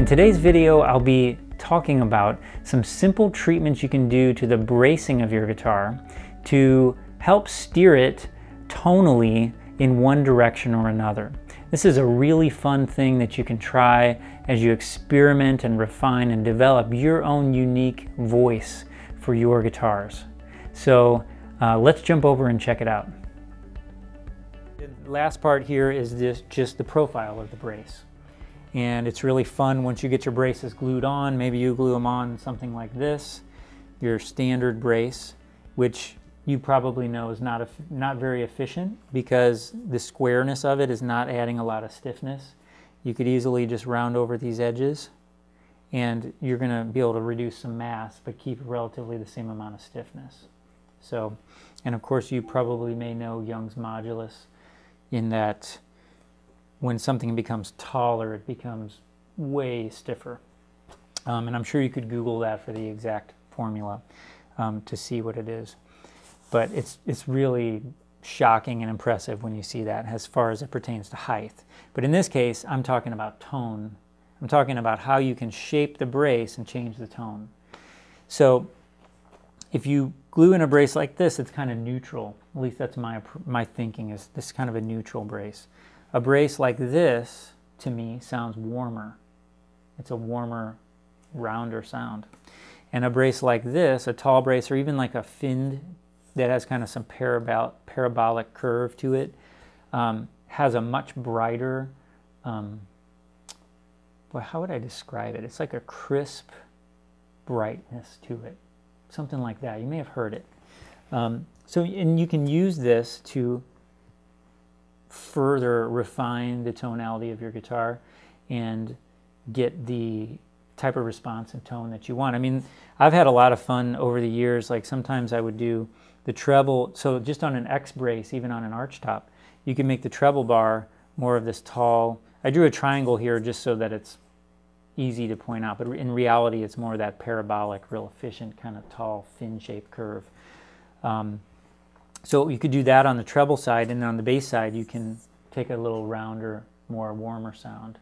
In today's video, I'll be talking about some simple treatments you can do to the bracing of your guitar to help steer it tonally in one direction or another. This is a really fun thing that you can try as you experiment and refine and develop your own unique voice for your guitars. So uh, let's jump over and check it out. The last part here is this, just the profile of the brace. And it's really fun once you get your braces glued on. Maybe you glue them on something like this, your standard brace, which you probably know is not, not very efficient because the squareness of it is not adding a lot of stiffness. You could easily just round over these edges and you're going to be able to reduce some mass but keep relatively the same amount of stiffness. So, and of course you probably may know Young's modulus in that when something becomes taller it becomes way stiffer. Um, and I'm sure you could Google that for the exact formula um, to see what it is but it's it's really shocking and impressive when you see that as far as it pertains to height. But in this case, I'm talking about tone. I'm talking about how you can shape the brace and change the tone. So if you glue in a brace like this, it's kind of neutral. At least that's my my thinking is this kind of a neutral brace. A brace like this to me sounds warmer. It's a warmer, rounder sound. And a brace like this, a tall brace or even like a finned that has kind of some parabol- parabolic curve to it, um, has a much brighter, um, well, how would I describe it? It's like a crisp brightness to it, something like that. You may have heard it. Um, so, and you can use this to further refine the tonality of your guitar and get the type of response and tone that you want. I mean, I've had a lot of fun over the years. Like sometimes I would do the treble, so just on an X brace, even on an arch top, you can make the treble bar more of this tall. I drew a triangle here just so that it's easy to point out, but in reality, it's more of that parabolic, real efficient kind of tall, fin shaped curve. Um, so you could do that on the treble side, and on the bass side, you can take a little rounder, more warmer sound.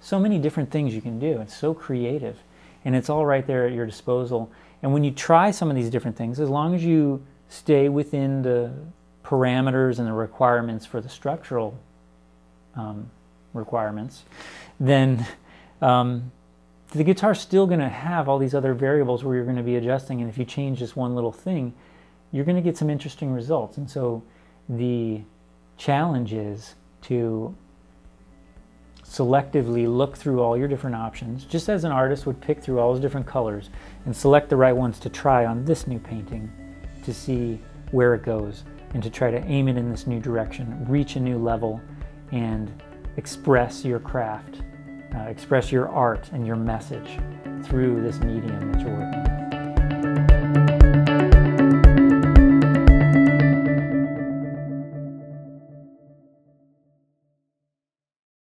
So many different things you can do. It's so creative, and it's all right there at your disposal. And when you try some of these different things, as long as you stay within the parameters and the requirements for the structural um, requirements, then um, the guitar's still going to have all these other variables where you're going to be adjusting. And if you change just one little thing, you're going to get some interesting results. And so the challenge is to selectively look through all your different options, just as an artist would pick through all those different colors and select the right ones to try on this new painting to see where it goes and to try to aim it in this new direction, reach a new level, and express your craft, uh, express your art and your message through this medium that you're working